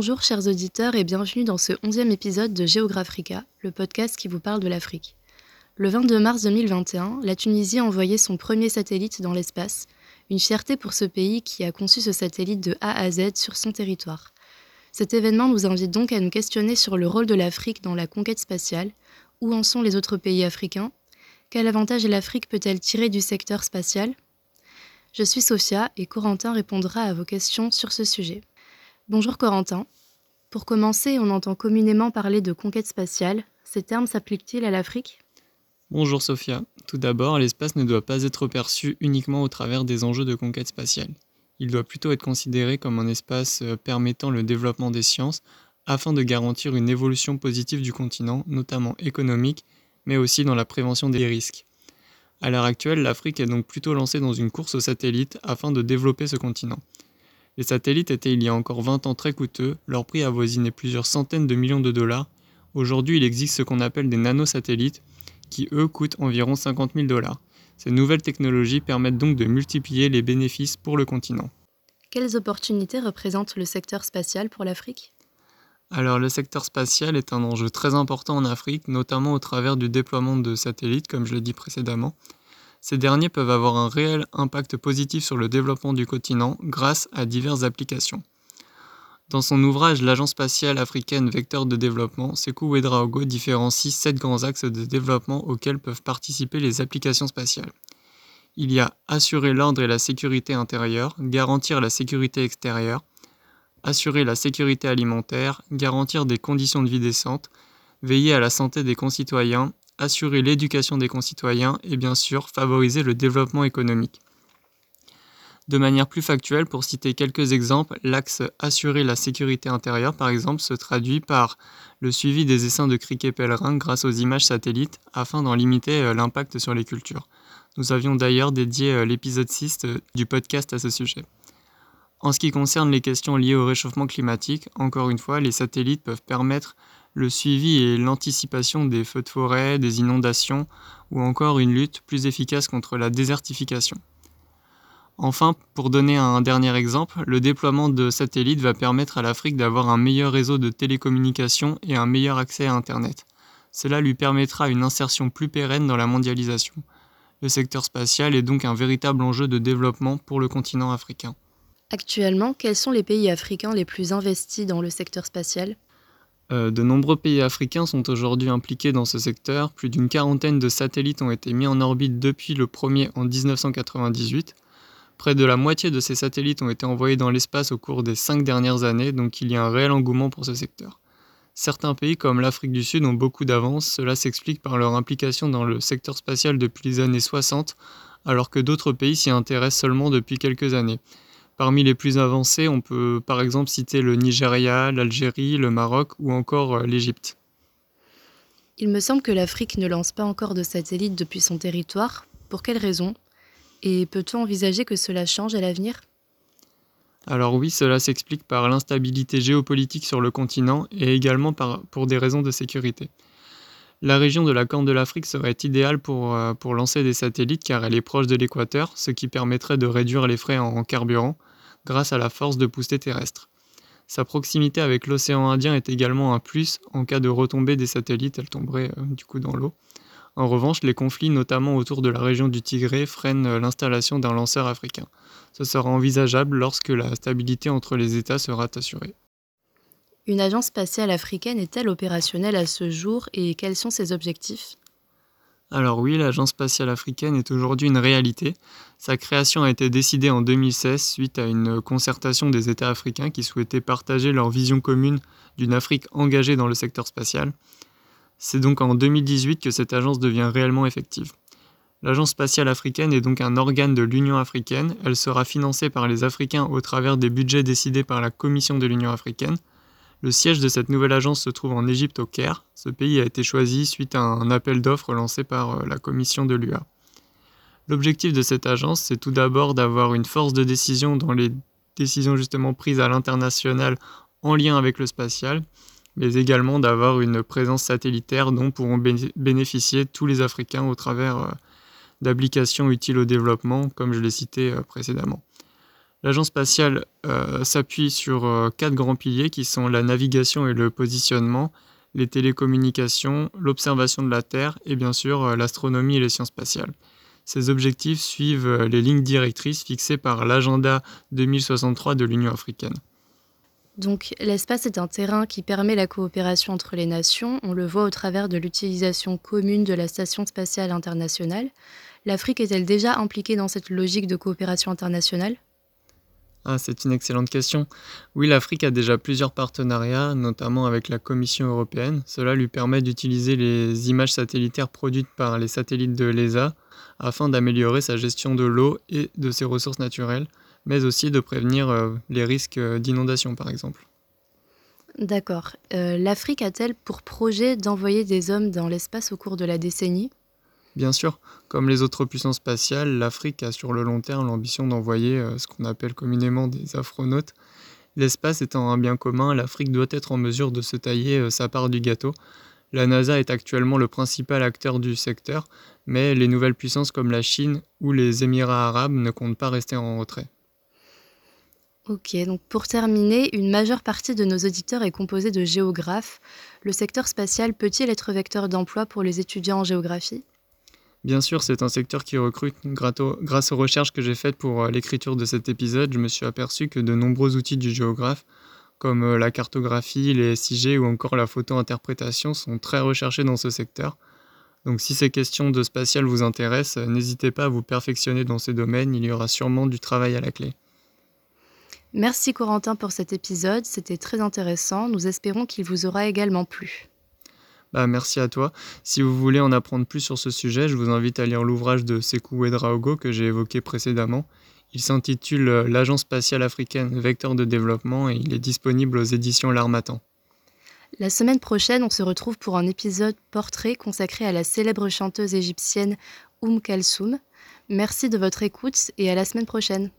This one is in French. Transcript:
Bonjour chers auditeurs et bienvenue dans ce onzième épisode de Géographica, le podcast qui vous parle de l'Afrique. Le 22 mars 2021, la Tunisie a envoyé son premier satellite dans l'espace, une fierté pour ce pays qui a conçu ce satellite de A à Z sur son territoire. Cet événement nous invite donc à nous questionner sur le rôle de l'Afrique dans la conquête spatiale, où en sont les autres pays africains, quel avantage l'Afrique peut-elle tirer du secteur spatial? Je suis Sophia et Corentin répondra à vos questions sur ce sujet. Bonjour Corentin. Pour commencer, on entend communément parler de conquête spatiale. Ces termes s'appliquent-ils à l'Afrique? Bonjour Sophia. Tout d'abord, l'espace ne doit pas être perçu uniquement au travers des enjeux de conquête spatiale. Il doit plutôt être considéré comme un espace euh, permettant le développement des sciences afin de garantir une évolution positive du continent, notamment économique, mais aussi dans la prévention des risques. À l'heure actuelle, l'Afrique est donc plutôt lancée dans une course aux satellites afin de développer ce continent. Les satellites étaient il y a encore 20 ans très coûteux, leur prix avoisinait plusieurs centaines de millions de dollars. Aujourd'hui, il existe ce qu'on appelle des nanosatellites, qui eux coûtent environ 50 000 dollars. Ces nouvelles technologies permettent donc de multiplier les bénéfices pour le continent. Quelles opportunités représente le secteur spatial pour l'Afrique? Alors le secteur spatial est un enjeu très important en Afrique, notamment au travers du déploiement de satellites, comme je l'ai dit précédemment. Ces derniers peuvent avoir un réel impact positif sur le développement du continent grâce à diverses applications. Dans son ouvrage L'Agence spatiale africaine vecteur de développement, Sekou Ouedraogo différencie sept grands axes de développement auxquels peuvent participer les applications spatiales. Il y a assurer l'ordre et la sécurité intérieure, garantir la sécurité extérieure, assurer la sécurité alimentaire, garantir des conditions de vie décentes, veiller à la santé des concitoyens assurer l'éducation des concitoyens et bien sûr favoriser le développement économique. De manière plus factuelle, pour citer quelques exemples, l'axe assurer la sécurité intérieure, par exemple, se traduit par le suivi des essaims de criquets pèlerins grâce aux images satellites afin d'en limiter euh, l'impact sur les cultures. Nous avions d'ailleurs dédié euh, l'épisode 6 euh, du podcast à ce sujet. En ce qui concerne les questions liées au réchauffement climatique, encore une fois, les satellites peuvent permettre le suivi et l'anticipation des feux de forêt, des inondations ou encore une lutte plus efficace contre la désertification. Enfin, pour donner un dernier exemple, le déploiement de satellites va permettre à l'Afrique d'avoir un meilleur réseau de télécommunications et un meilleur accès à Internet. Cela lui permettra une insertion plus pérenne dans la mondialisation. Le secteur spatial est donc un véritable enjeu de développement pour le continent africain. Actuellement, quels sont les pays africains les plus investis dans le secteur spatial? De nombreux pays africains sont aujourd'hui impliqués dans ce secteur. Plus d'une quarantaine de satellites ont été mis en orbite depuis le premier en 1998. Près de la moitié de ces satellites ont été envoyés dans l'espace au cours des cinq dernières années, donc il y a un réel engouement pour ce secteur. Certains pays comme l'Afrique du Sud ont beaucoup d'avance, cela s'explique par leur implication dans le secteur spatial depuis les années 60, alors que d'autres pays s'y intéressent seulement depuis quelques années. Parmi les plus avancés, on peut par exemple citer le Nigeria, l'Algérie, le Maroc ou encore euh, l'Égypte. Il me semble que l'Afrique ne lance pas encore de satellites depuis son territoire. Pour quelles raisons Et peut-on envisager que cela change à l'avenir? Alors oui, cela s'explique par l'instabilité géopolitique sur le continent et également pour des raisons de sécurité. La région de la Corne de l'Afrique serait idéale pour, euh, pour lancer des satellites car elle est proche de l'équateur, ce qui permettrait de réduire les frais en carburant grâce à la force de poussée terrestre. Sa proximité avec l'océan Indien est également un plus en cas de retombée des satellites, elles tomberaient euh, du coup dans l'eau. En revanche, les conflits, notamment autour de la région du Tigré, freinent euh, l'installation d'un lanceur africain. Ce sera envisageable lorsque la stabilité entre les États sera assurée. Une agence spatiale africaine est-elle opérationnelle à ce jour et quels sont ses objectifs? Alors oui, l'Agence spatiale africaine est aujourd'hui une réalité. Sa création a été décidée en 2016 suite à une concertation des États africains qui souhaitaient partager leur vision commune d'une Afrique engagée dans le secteur spatial. C'est donc en 2018 que cette agence devient réellement effective. L'Agence spatiale africaine est donc un organe de l'Union africaine. Elle sera financée par les Africains au travers des budgets décidés par la Commission de l'Union africaine. Le siège de cette nouvelle agence se trouve en Égypte au Caire. Ce pays a été choisi suite à un appel d'offres lancé par euh, la commission de l'UA. L'objectif de cette agence, c'est tout d'abord d'avoir une force de décision dans les décisions justement prises à l'international en lien avec le spatial, mais également d'avoir une présence satellitaire dont pourront bénéficier tous les Africains au travers euh, d'applications utiles au développement, comme je l'ai cité euh, précédemment. L'agence spatiale euh, s'appuie sur euh, quatre grands piliers qui sont la navigation et le positionnement, les télécommunications, l'observation de la Terre et bien sûr euh, l'astronomie et les sciences spatiales. Ces objectifs suivent les lignes directrices fixées par l'agenda 2063 de l'Union africaine. Donc l'espace est un terrain qui permet la coopération entre les nations, on le voit au travers de l'utilisation commune de la Station spatiale internationale. L'Afrique est-elle déjà impliquée dans cette logique de coopération internationale? Ah, c'est une excellente question. Oui, l'Afrique a déjà plusieurs partenariats, notamment avec la Commission européenne. Cela lui permet d'utiliser les images satellitaires produites par les satellites de l'ESA afin d'améliorer sa gestion de l'eau et de ses ressources naturelles, mais aussi de prévenir euh, les risques d'inondation, par exemple. D'accord. Euh, L'Afrique a-t-elle pour projet d'envoyer des hommes dans l'espace au cours de la décennie? Bien sûr, comme les autres puissances spatiales, l'Afrique a sur le long terme l'ambition d'envoyer euh, ce qu'on appelle communément des afronautes. L'espace étant un bien commun, l'Afrique doit être en mesure de se tailler euh, sa part du gâteau. La NASA est actuellement le principal acteur du secteur, mais les nouvelles puissances comme la Chine ou les Émirats arabes ne comptent pas rester en retrait. Ok, donc pour terminer, une majeure partie de nos auditeurs est composée de géographes. Le secteur spatial peut-il être vecteur d'emploi pour les étudiants en géographie? Bien sûr, c'est un secteur qui recrute. Grâce aux recherches que j'ai faites pour euh, l'écriture de cet épisode, je me suis aperçu que de nombreux outils du géographe, comme euh, la cartographie, les SIG ou encore la photo-interprétation, sont très recherchés dans ce secteur. Donc si ces questions de spatial vous intéressent, n'hésitez pas à vous perfectionner dans ces domaines, il y aura sûrement du travail à la clé. Merci Corentin pour cet épisode, c'était très intéressant, nous espérons qu'il vous aura également plu. Bah, merci à toi. Si vous voulez en apprendre plus sur ce sujet, je vous invite à lire l'ouvrage de Sekou Ouedraogo que j'ai évoqué précédemment. Il s'intitule euh, L'Agence spatiale africaine, vecteur de développement et il est disponible aux éditions L'Armatan. La semaine prochaine, on se retrouve pour un épisode portrait consacré à la célèbre chanteuse égyptienne Oum Kalsoum. Merci de votre écoute et à la semaine prochaine.